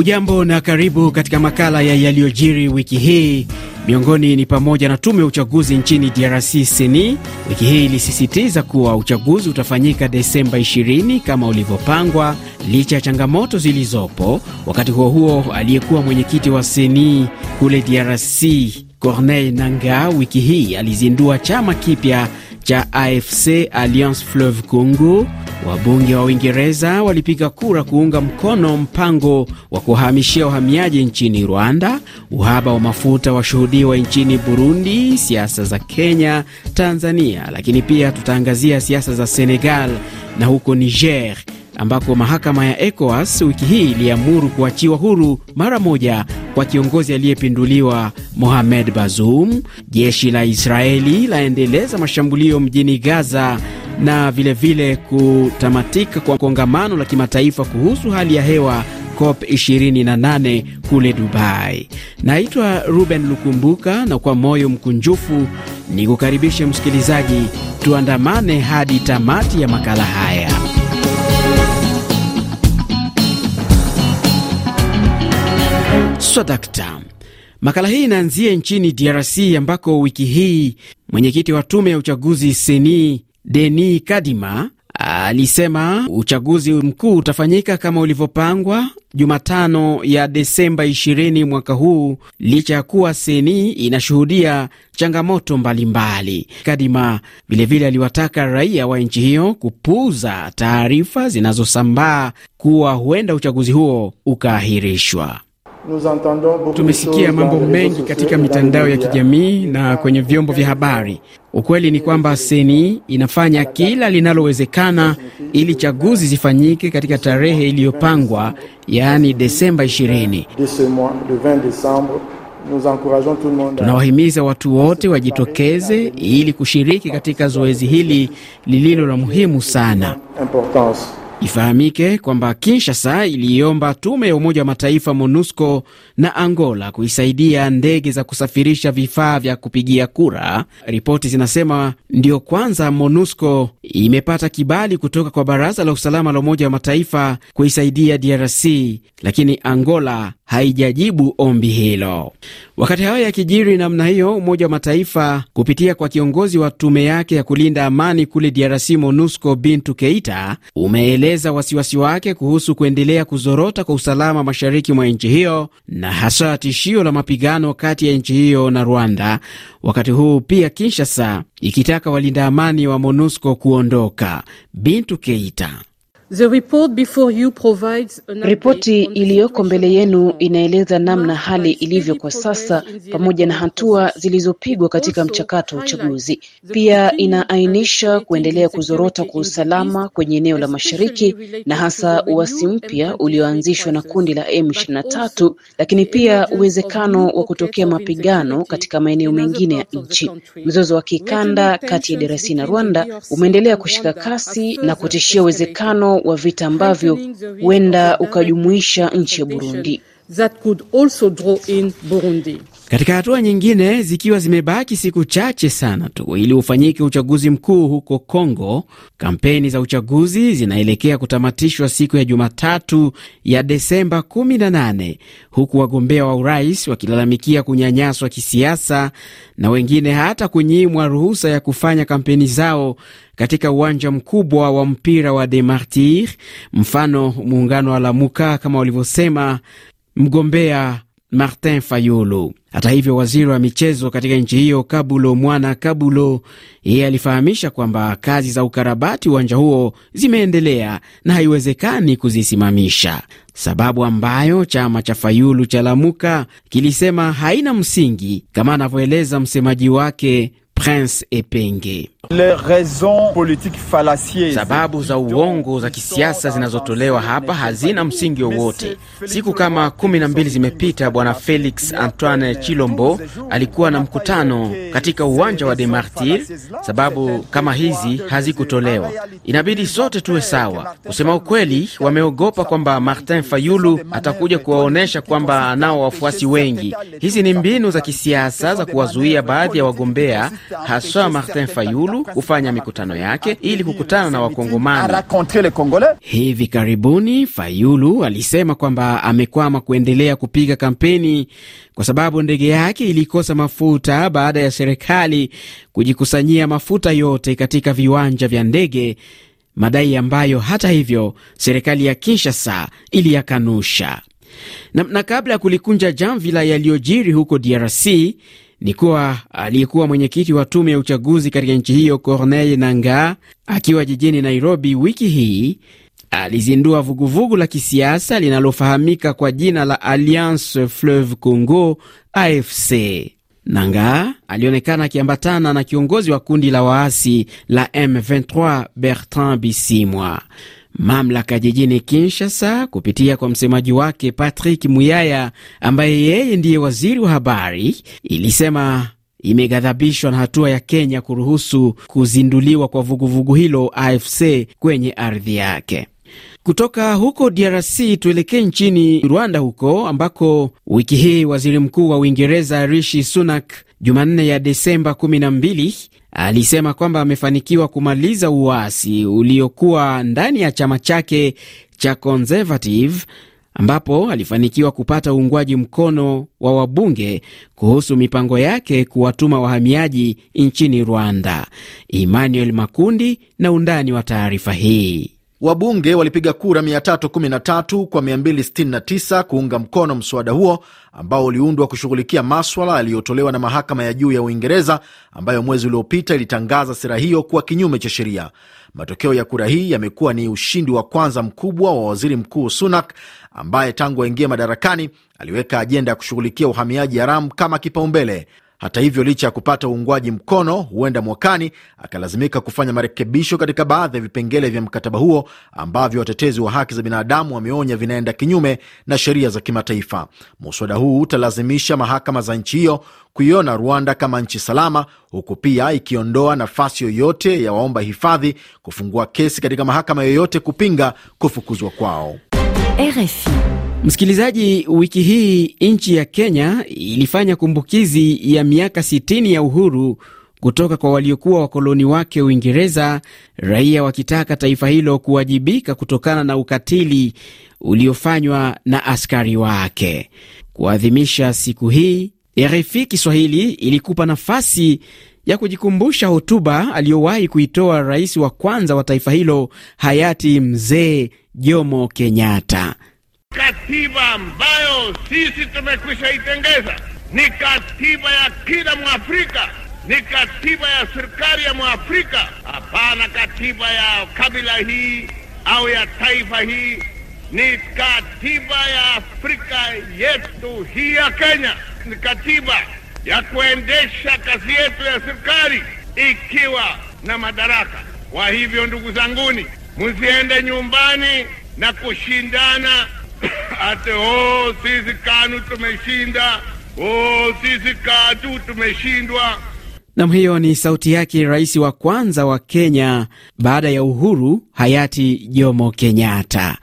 Hujambo na karibu katika makala ya yaliyojiri wiki hii. Miongoni ni pamoja na tume ya uchaguzi nchini DRC seni wiki hii ilisisitiza kuwa uchaguzi utafanyika Desemba 20 kama ulivyopangwa licha ya changamoto zilizopo. Wakati huo huo, aliyekuwa mwenyekiti wa seni kule DRC Corneille Nangaa wiki hii alizindua chama kipya cha AFC Alliance Fleuve Congo. Wabunge wa Uingereza walipiga kura kuunga mkono mpango wa kuhamishia wahamiaji nchini Rwanda. Uhaba wa mafuta washuhudiwa nchini Burundi, siasa za Kenya, Tanzania, lakini pia tutaangazia siasa za Senegal na huko Niger ambako mahakama ya ECOWAS wiki hii iliamuru kuachiwa huru mara moja kwa kiongozi aliyepinduliwa Mohamed Bazoum. Jeshi la Israeli laendeleza mashambulio mjini Gaza na vilevile vile kutamatika kwa kongamano la kimataifa kuhusu hali ya hewa COP 28 kule Dubai. Naitwa Ruben Lukumbuka na kwa moyo mkunjufu ni kukaribishe msikilizaji, tuandamane hadi tamati ya makala haya. Swadakta. Makala hii inaanzia nchini DRC ambako wiki hii mwenyekiti wa tume ya uchaguzi seni Deni Kadima alisema uchaguzi mkuu utafanyika kama ulivyopangwa Jumatano ya Desemba 20 mwaka huu, licha ya kuwa seni inashuhudia changamoto mbalimbali mbali. Kadima vilevile aliwataka raia wa nchi hiyo kupuuza taarifa zinazosambaa kuwa huenda uchaguzi huo ukaahirishwa. Tumesikia mambo mengi katika mitandao ya kijamii na kwenye vyombo vya habari. Ukweli ni kwamba seni inafanya kila linalowezekana ili chaguzi zifanyike katika tarehe iliyopangwa, yaani Desemba 20. Tunawahimiza watu wote wajitokeze ili kushiriki katika zoezi hili lililo la muhimu sana. Ifahamike kwamba Kinshasa iliomba tume ya Umoja wa Mataifa MONUSCO na Angola kuisaidia ndege za kusafirisha vifaa vya kupigia kura. Ripoti zinasema ndiyo kwanza MONUSCO imepata kibali kutoka kwa Baraza la Usalama la Umoja wa Mataifa kuisaidia DRC, lakini Angola haijajibu ombi hilo. Wakati hayo yakijiri namna hiyo, Umoja wa Mataifa kupitia kwa kiongozi wa tume yake ya kulinda amani kule DRC MONUSCO Bintu Keita umeeleza wasiwasi wake kuhusu kuendelea kuzorota kwa usalama mashariki mwa nchi hiyo na hasa tishio la mapigano kati ya nchi hiyo na Rwanda, wakati huu pia Kinshasa ikitaka walinda amani wa MONUSCO kuondoka. Bintu Keita Ripoti iliyoko mbele yenu inaeleza namna hali ilivyo kwa sasa pamoja na hatua zilizopigwa katika mchakato wa uchaguzi. Pia inaainisha kuendelea kuzorota kwa usalama kwenye eneo la mashariki na hasa uasi mpya ulioanzishwa na kundi la M23, lakini pia uwezekano wa kutokea mapigano katika maeneo mengine ya nchi. Mzozo wa kikanda kati ya DRC na Rwanda umeendelea kushika kasi na kutishia uwezekano wa vita ambavyo huenda ukajumuisha nchi ya Burundi. Katika hatua nyingine, zikiwa zimebaki siku chache sana tu ili ufanyike uchaguzi mkuu huko Kongo, kampeni za uchaguzi zinaelekea kutamatishwa siku ya Jumatatu ya Desemba 18 huku wagombea wa urais wakilalamikia kunyanyaswa kisiasa na wengine hata kunyimwa ruhusa ya kufanya kampeni zao katika uwanja mkubwa wa mpira wa De Martir, mfano muungano wa Lamuka kama walivyosema mgombea Martin Fayulu. Hata hivyo, waziri wa michezo katika nchi hiyo Kabulo Mwana Kabulo, yeye alifahamisha kwamba kazi za ukarabati uwanja huo zimeendelea na haiwezekani kuzisimamisha, sababu ambayo chama cha Fayulu cha Lamuka kilisema haina msingi, kama anavyoeleza msemaji wake Prince Epenge. Sababu za uongo za kisiasa zinazotolewa hapa hazina msingi wowote. Siku kama kumi na mbili zimepita, bwana Felix Antoine Chilombo alikuwa na mkutano katika uwanja wa Demartir. Sababu kama hizi hazikutolewa. Inabidi sote tuwe sawa. Kusema ukweli, wameogopa kwamba Martin Fayulu atakuja kuwaonyesha kwamba anao wafuasi wengi. Hizi ni mbinu za kisiasa za kuwazuia baadhi ya wagombea haswa Martin Fayulu kufanya mikutano yake ili kukutana na Wakongomani. Hivi karibuni Fayulu alisema kwamba amekwama kuendelea kupiga kampeni kwa sababu ndege yake ilikosa mafuta baada ya serikali kujikusanyia mafuta yote katika viwanja vya ndege, madai ambayo hata hivyo serikali ya Kinshasa iliyakanusha. Na, na kabla ya kulikunja jamvi la yaliyojiri huko DRC ni kuwa aliyekuwa mwenyekiti wa tume ya uchaguzi katika nchi hiyo Corneille Nangaa akiwa jijini Nairobi wiki hii alizindua vuguvugu la kisiasa linalofahamika kwa jina la Alliance Fleuve Congo AFC. Nangaa alionekana akiambatana na kiongozi wa kundi la waasi la M23 Bertrand Bisimwa. Mamlaka jijini Kinshasa kupitia kwa msemaji wake Patrick Muyaya, ambaye yeye ndiye waziri wa habari, ilisema imeghadhabishwa na hatua ya Kenya kuruhusu kuzinduliwa kwa vuguvugu hilo AFC kwenye ardhi yake. Kutoka huko DRC tuelekee nchini Rwanda, huko ambako wiki hii waziri mkuu wa Uingereza Rishi Sunak Jumanne ya Desemba 12 alisema kwamba amefanikiwa kumaliza uasi uliokuwa ndani ya chama chake cha Conservative ambapo alifanikiwa kupata uungwaji mkono wa wabunge kuhusu mipango yake kuwatuma wahamiaji nchini Rwanda. Emmanuel Makundi na undani wa taarifa hii. Wabunge walipiga kura 313 kwa 269 kuunga mkono mswada huo ambao uliundwa kushughulikia maswala yaliyotolewa na mahakama ya juu ya Uingereza ambayo mwezi uliopita ilitangaza sera hiyo kuwa kinyume cha sheria. Matokeo ya kura hii yamekuwa ni ushindi wa kwanza mkubwa wa waziri mkuu Sunak ambaye tangu aingie madarakani aliweka ajenda ya kushughulikia uhamiaji haramu kama kipaumbele. Hata hivyo, licha ya kupata uungwaji mkono, huenda mwakani akalazimika kufanya marekebisho katika baadhi ya vipengele vya mkataba huo ambavyo watetezi wa haki za binadamu wameonya vinaenda kinyume na sheria za kimataifa. Muswada huu utalazimisha mahakama za nchi hiyo kuiona Rwanda kama nchi salama, huku pia ikiondoa nafasi yoyote ya waomba hifadhi kufungua kesi katika mahakama yoyote kupinga kufukuzwa kwao. RFI. Msikilizaji, wiki hii nchi ya Kenya ilifanya kumbukizi ya miaka 60 ya uhuru kutoka kwa waliokuwa wakoloni wake Uingereza, raia wakitaka taifa hilo kuwajibika kutokana na ukatili uliofanywa na askari wake. Kuadhimisha siku hii, RFI Kiswahili ilikupa nafasi ya kujikumbusha hotuba aliyowahi kuitoa rais wa kwanza wa taifa hilo hayati Mzee Jomo Kenyatta. Katiba ambayo sisi tumekwisha itengeza ni katiba ya kila Mwafrika, ni katiba ya serikali ya Mwafrika, hapana katiba ya kabila hii au ya taifa hii. Ni katiba ya Afrika yetu hii ya Kenya, ni katiba ya kuendesha kazi yetu ya serikali ikiwa na madaraka. Kwa hivyo, ndugu zanguni, msiende nyumbani na kushindana ate oh, sisi KANU tumeshinda, oh, sisi KADU tumeshindwa. Nam, hiyo ni sauti yake rais wa kwanza wa Kenya baada ya uhuru, hayati Jomo Kenyatta.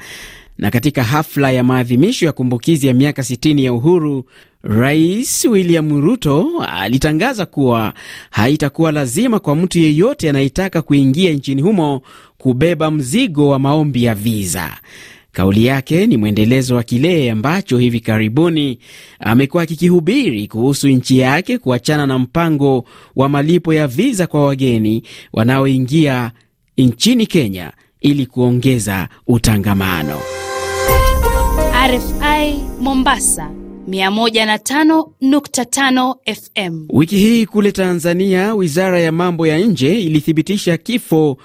Na katika hafla ya maadhimisho ya kumbukizi ya miaka 60 ya uhuru, Rais William Ruto alitangaza kuwa haitakuwa lazima kwa mtu yeyote anayetaka kuingia nchini humo kubeba mzigo wa maombi ya viza. Kauli yake ni mwendelezo wa kile ambacho hivi karibuni amekuwa akikihubiri kuhusu nchi yake kuachana na mpango wa malipo ya viza kwa wageni wanaoingia nchini Kenya ili kuongeza utangamano. RFI Mombasa 105.5 FM. Wiki hii kule Tanzania, wizara ya mambo ya nje ilithibitisha kifo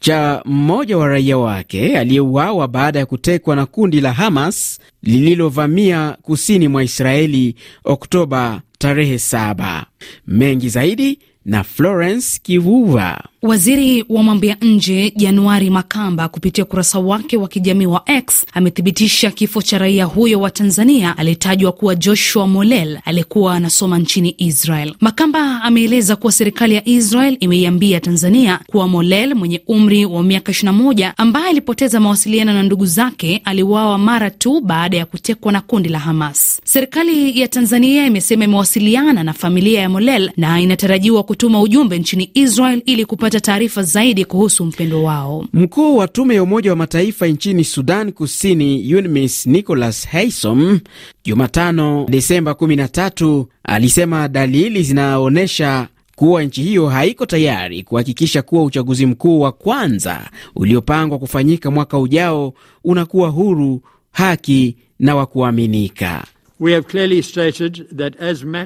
cha mmoja wa raia wake aliyeuawa baada ya kutekwa na kundi la Hamas lililovamia kusini mwa Israeli Oktoba tarehe 7. Mengi zaidi na Florence Kivuva. Waziri wa mambo ya nje Januari Makamba kupitia ukurasa wake wa kijamii wa X amethibitisha kifo cha raia huyo wa Tanzania aliyetajwa kuwa Joshua Molel aliyekuwa anasoma nchini Israel. Makamba ameeleza kuwa serikali ya Israel imeiambia Tanzania kuwa Molel mwenye umri wa miaka 21 ambaye alipoteza mawasiliano na ndugu zake aliuawa mara tu baada ya kutekwa na kundi la Hamas. Serikali ya Tanzania imesema imewasiliana na familia ya Molel na inatarajiwa kutuma ujumbe nchini Israel ili kupata taarifa zaidi kuhusu mpendo wao. Mkuu wa tume ya Umoja wa Mataifa nchini Sudan Kusini, UNMISS Nicholas Haysom, Jumatano Desemba 13 alisema dalili zinaonyesha kuwa nchi hiyo haiko tayari kuhakikisha kuwa uchaguzi mkuu wa kwanza uliopangwa kufanyika mwaka ujao unakuwa huru, haki na wa kuaminika.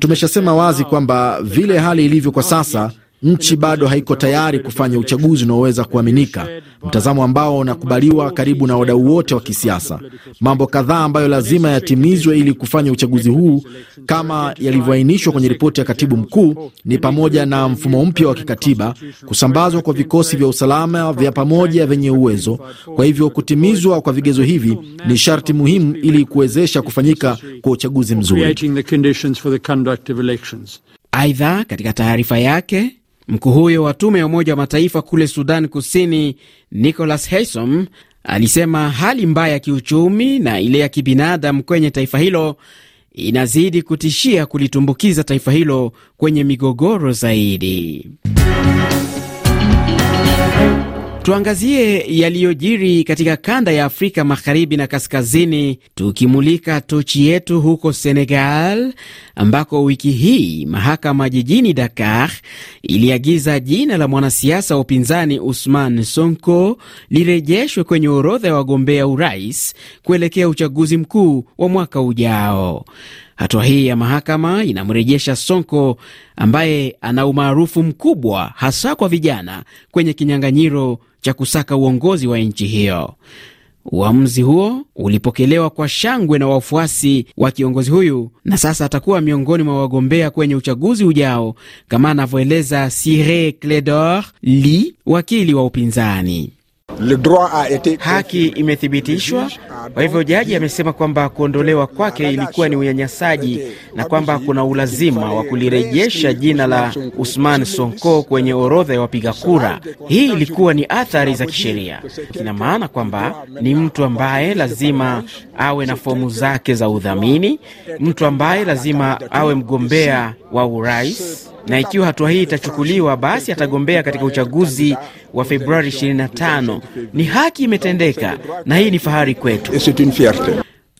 Tumeshasema wazi kwamba vile hali ilivyo kwa sasa nchi bado haiko tayari kufanya uchaguzi unaoweza kuaminika, mtazamo ambao unakubaliwa karibu na wadau wote wa kisiasa. Mambo kadhaa ambayo lazima yatimizwe ili kufanya uchaguzi huu kama yalivyoainishwa kwenye ripoti ya katibu mkuu ni pamoja na mfumo mpya wa kikatiba, kusambazwa kwa vikosi vya usalama vya pamoja vyenye uwezo. Kwa hivyo kutimizwa kwa vigezo hivi ni sharti muhimu ili kuwezesha kufanyika kwa uchaguzi mzuri. Aidha, katika taarifa yake Mkuu huyo wa tume ya Umoja wa Mataifa kule Sudan Kusini, Nicholas Haysom, alisema hali mbaya ya kiuchumi na ile ya kibinadamu kwenye taifa hilo inazidi kutishia kulitumbukiza taifa hilo kwenye migogoro zaidi. Tuangazie yaliyojiri katika kanda ya Afrika magharibi na kaskazini, tukimulika tochi yetu huko Senegal, ambako wiki hii mahakama jijini Dakar iliagiza jina la mwanasiasa wa upinzani Usman Sonko lirejeshwe kwenye orodha ya wagombea urais kuelekea uchaguzi mkuu wa mwaka ujao. Hatua hii ya mahakama inamrejesha Sonko ambaye ana umaarufu mkubwa hasa kwa vijana kwenye kinyang'anyiro cha kusaka uongozi wa nchi hiyo. Uamuzi huo ulipokelewa kwa shangwe na wafuasi wa kiongozi huyu na sasa atakuwa miongoni mwa wagombea kwenye uchaguzi ujao, kama anavyoeleza Sire Cledor Li, wakili wa upinzani. Haki imethibitishwa. Kwa hivyo jaji amesema kwamba kuondolewa kwake ilikuwa ni unyanyasaji na kwamba kuna ulazima wa kulirejesha jina la Usman Sonko kwenye orodha ya wapiga kura. Hii ilikuwa ni athari za kisheria, ina maana kwamba ni mtu ambaye lazima awe na fomu zake za udhamini, mtu ambaye lazima awe mgombea wa urais na ikiwa hatua hii itachukuliwa, basi atagombea katika uchaguzi wa Februari 25. Ni haki imetendeka, na hii ni fahari kwetu.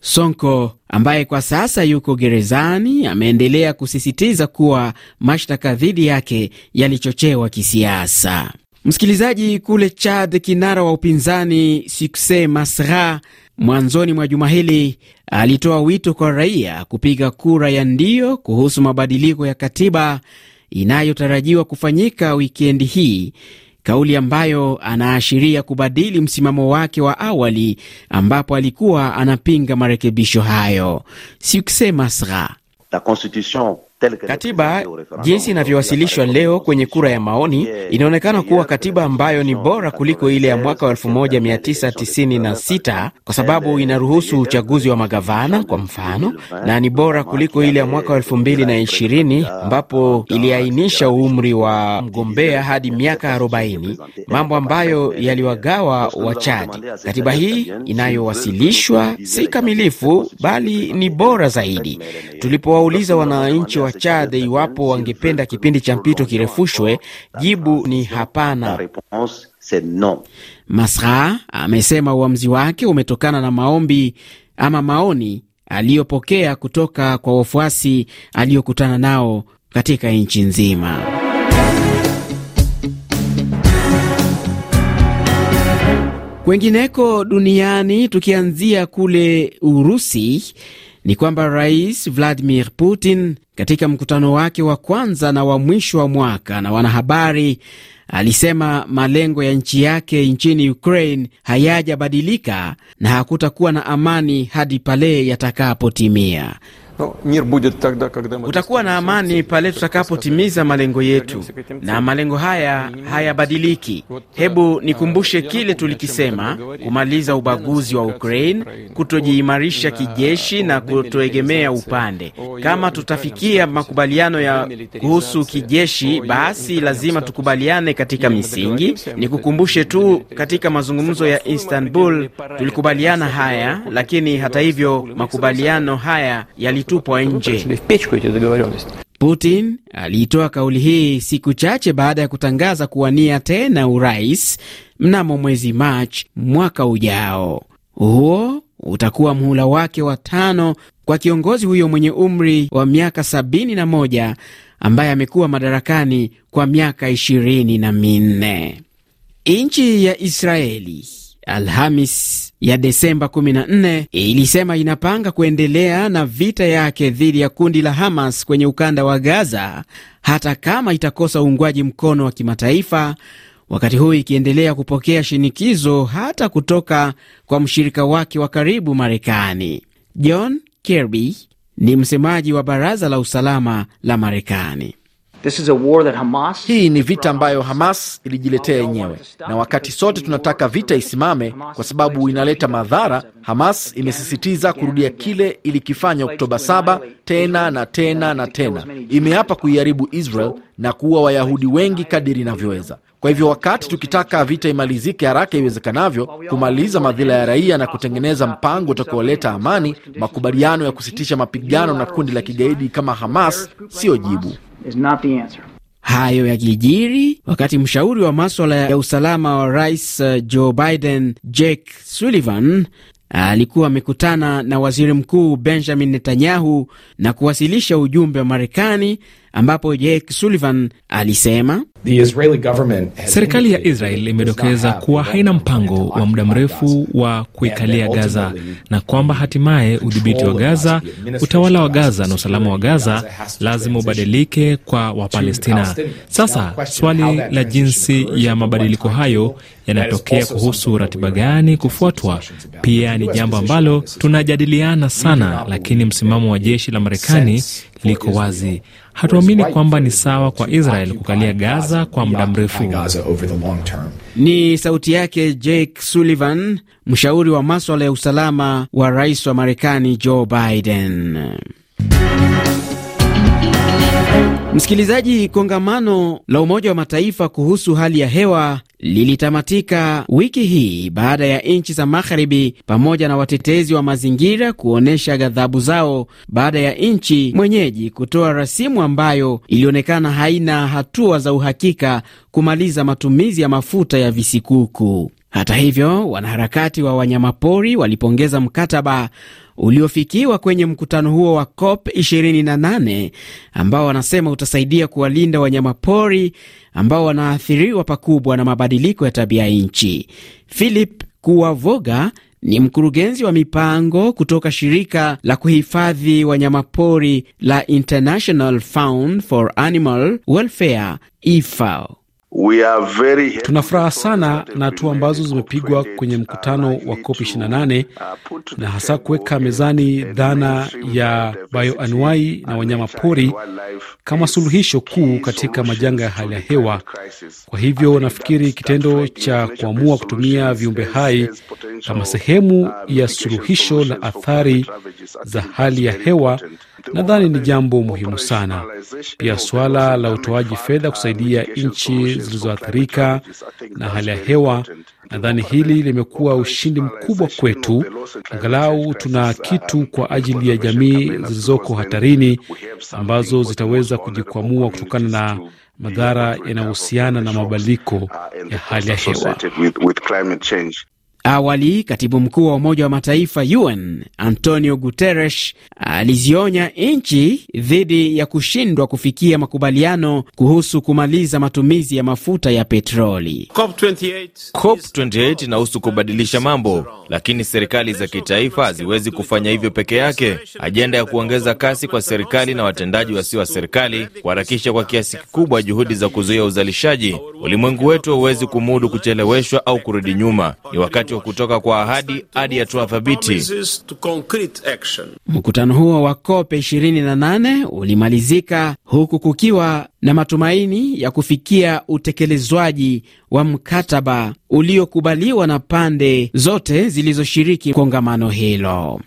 Sonko ambaye kwa sasa yuko gerezani ameendelea kusisitiza kuwa mashtaka dhidi yake yalichochewa kisiasa. Msikilizaji, kule Chad, kinara wa upinzani Sukse Masra mwanzoni mwa juma hili alitoa wito kwa raia kupiga kura ya ndio kuhusu mabadiliko ya katiba inayotarajiwa kufanyika wikendi hii, kauli ambayo anaashiria kubadili msimamo wake wa awali ambapo alikuwa anapinga marekebisho hayo. Sukse Masra Katiba jinsi inavyowasilishwa leo kwenye kura ya maoni inaonekana kuwa katiba ambayo ni bora kuliko ile ya mwaka wa 1996 kwa sababu inaruhusu uchaguzi wa magavana kwa mfano, na ni bora kuliko ile ya mwaka wa 2020 ambapo iliainisha umri wa mgombea hadi miaka 40, mambo ambayo yaliwagawa Wachadi. Katiba hii inayowasilishwa si kamilifu, bali ni bora zaidi. Tulipowauliza wananchi wa Chad iwapo wangependa kipindi cha mpito kirefushwe, jibu ni hapana. Masra amesema uamuzi wake umetokana na maombi ama maoni aliyopokea kutoka kwa wafuasi aliyokutana nao katika nchi nzima. Kwengineko duniani, tukianzia kule Urusi, ni kwamba Rais Vladimir Putin katika mkutano wake wa kwanza na wa mwisho wa mwaka na wanahabari alisema malengo ya nchi yake nchini Ukraine hayajabadilika na hakutakuwa na amani hadi pale yatakapotimia. Utakuwa na amani pale tutakapotimiza malengo yetu, na malengo haya hayabadiliki. Hebu nikumbushe kile tulikisema: kumaliza ubaguzi wa Ukraine, kutojiimarisha kijeshi na kutoegemea upande. Kama tutafikia makubaliano ya kuhusu kijeshi, basi lazima tukubaliane katika misingi. Nikukumbushe tu, katika mazungumzo ya Istanbul tulikubaliana haya, lakini hata hivyo makubaliano haya yalitupwa nje. Putin aliitoa kauli hii siku chache baada ya kutangaza kuwania tena urais mnamo mwezi Machi mwaka ujao. Huo utakuwa muhula wake wa tano kwa kiongozi huyo mwenye umri wa miaka sabini na moja ambaye amekuwa madarakani kwa miaka ishirini na minne. Nchi ya Israeli Alhamis ya Desemba 14 ilisema inapanga kuendelea na vita yake dhidi ya kundi la Hamas kwenye ukanda wa Gaza hata kama itakosa uungwaji mkono wa kimataifa, wakati huu ikiendelea kupokea shinikizo hata kutoka kwa mshirika wake wa karibu Marekani. John Kirby ni msemaji wa Baraza la Usalama la Marekani. Hii ni vita ambayo Hamas ilijiletea yenyewe, na wakati sote tunataka vita isimame kwa sababu inaleta madhara, Hamas imesisitiza kurudia kile ilikifanya Oktoba 7 tena na tena na tena. Imeapa kuiharibu Israel na kuua Wayahudi wengi kadiri inavyoweza. Kwa hivyo wakati tukitaka vita imalizike haraka iwezekanavyo, kumaliza madhila ya raia na kutengeneza mpango utakaoleta amani, makubaliano ya kusitisha mapigano na kundi la kigaidi kama Hamas siyo jibu. Hayo yakijiri wakati mshauri wa maswala ya usalama wa rais Joe Biden, Jake Sullivan, alikuwa amekutana na waziri mkuu Benjamin Netanyahu na kuwasilisha ujumbe wa Marekani, ambapo Jake Sullivan alisema serikali ya Israel imedokeza kuwa haina mpango wa muda mrefu wa kuikalia Gaza na kwamba hatimaye udhibiti wa Gaza, utawala wa Gaza na usalama wa Gaza lazima ubadilike kwa Wapalestina. Sasa swali la jinsi ya mabadiliko hayo yanatokea kuhusu ratiba gani kufuatwa? pia ni jambo ambalo tunajadiliana sana, lakini msimamo wa jeshi la Marekani liko wazi. Hatuamini kwamba ni sawa kwa Israel kukalia Gaza kwa muda mrefu. Ni sauti yake Jake Sullivan, mshauri wa maswala ya usalama wa rais wa Marekani Joe Biden. Msikilizaji, kongamano la Umoja wa Mataifa kuhusu hali ya hewa lilitamatika wiki hii baada ya nchi za magharibi pamoja na watetezi wa mazingira kuonyesha ghadhabu zao baada ya nchi mwenyeji kutoa rasimu ambayo ilionekana haina hatua za uhakika kumaliza matumizi ya mafuta ya visikuku. Hata hivyo, wanaharakati wa wanyamapori walipongeza mkataba uliofikiwa kwenye mkutano huo wa COP 28 ambao wanasema utasaidia kuwalinda wanyamapori ambao wanaathiriwa pakubwa na mabadiliko ya tabia nchi. Philip Kuwavoga ni mkurugenzi wa mipango kutoka shirika la kuhifadhi wanyamapori la International Fund for Animal Welfare IFAO. Tuna furaha sana na hatua ambazo zimepigwa kwenye mkutano wa COP 28 na hasa kuweka mezani dhana ya bioanuai na wanyama pori kama suluhisho kuu katika majanga ya hali ya hewa. Kwa hivyo nafikiri kitendo cha kuamua kutumia viumbe hai kama sehemu ya suluhisho la athari za hali ya hewa nadhani ni jambo muhimu sana. Pia suala la utoaji fedha kusaidia nchi zilizoathirika na hali ya hewa, nadhani hili limekuwa ushindi mkubwa kwetu. Angalau tuna kitu kwa ajili ya jamii zilizoko hatarini ambazo zitaweza kujikwamua kutokana na madhara yanayohusiana na mabadiliko ya hali ya hewa. Awali katibu mkuu wa Umoja wa Mataifa UN Antonio Guterres alizionya nchi dhidi ya kushindwa kufikia makubaliano kuhusu kumaliza matumizi ya mafuta ya petroli. COP28 inahusu kubadilisha mambo, lakini serikali za kitaifa haziwezi kufanya hivyo peke yake. Ajenda ya kuongeza kasi kwa serikali na watendaji wasio wa serikali kuharakisha kwa kiasi kikubwa juhudi za kuzuia uzalishaji. Ulimwengu wetu hauwezi kumudu kucheleweshwa au kurudi nyuma. Ni wakati mwisho kutoka kwa ahadi hadi hatua thabiti. Mkutano huo wa COP 28 ulimalizika huku kukiwa na matumaini ya kufikia utekelezwaji wa mkataba uliokubaliwa na pande zote zilizoshiriki kongamano hilo.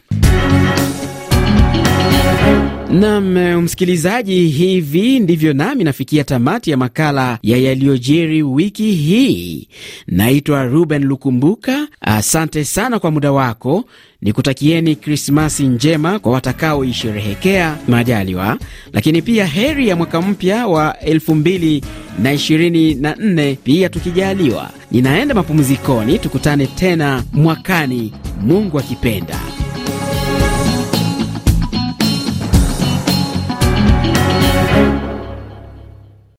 Nam msikilizaji, hivi ndivyo nami nafikia tamati ya makala ya yaliyojiri wiki hii. Naitwa Ruben Lukumbuka, asante sana kwa muda wako. Nikutakieni Krismasi njema kwa watakaoisherehekea majaliwa, lakini pia heri ya mwaka mpya wa 2024 pia tukijaliwa. Ninaenda mapumzikoni, tukutane tena mwakani, Mungu akipenda.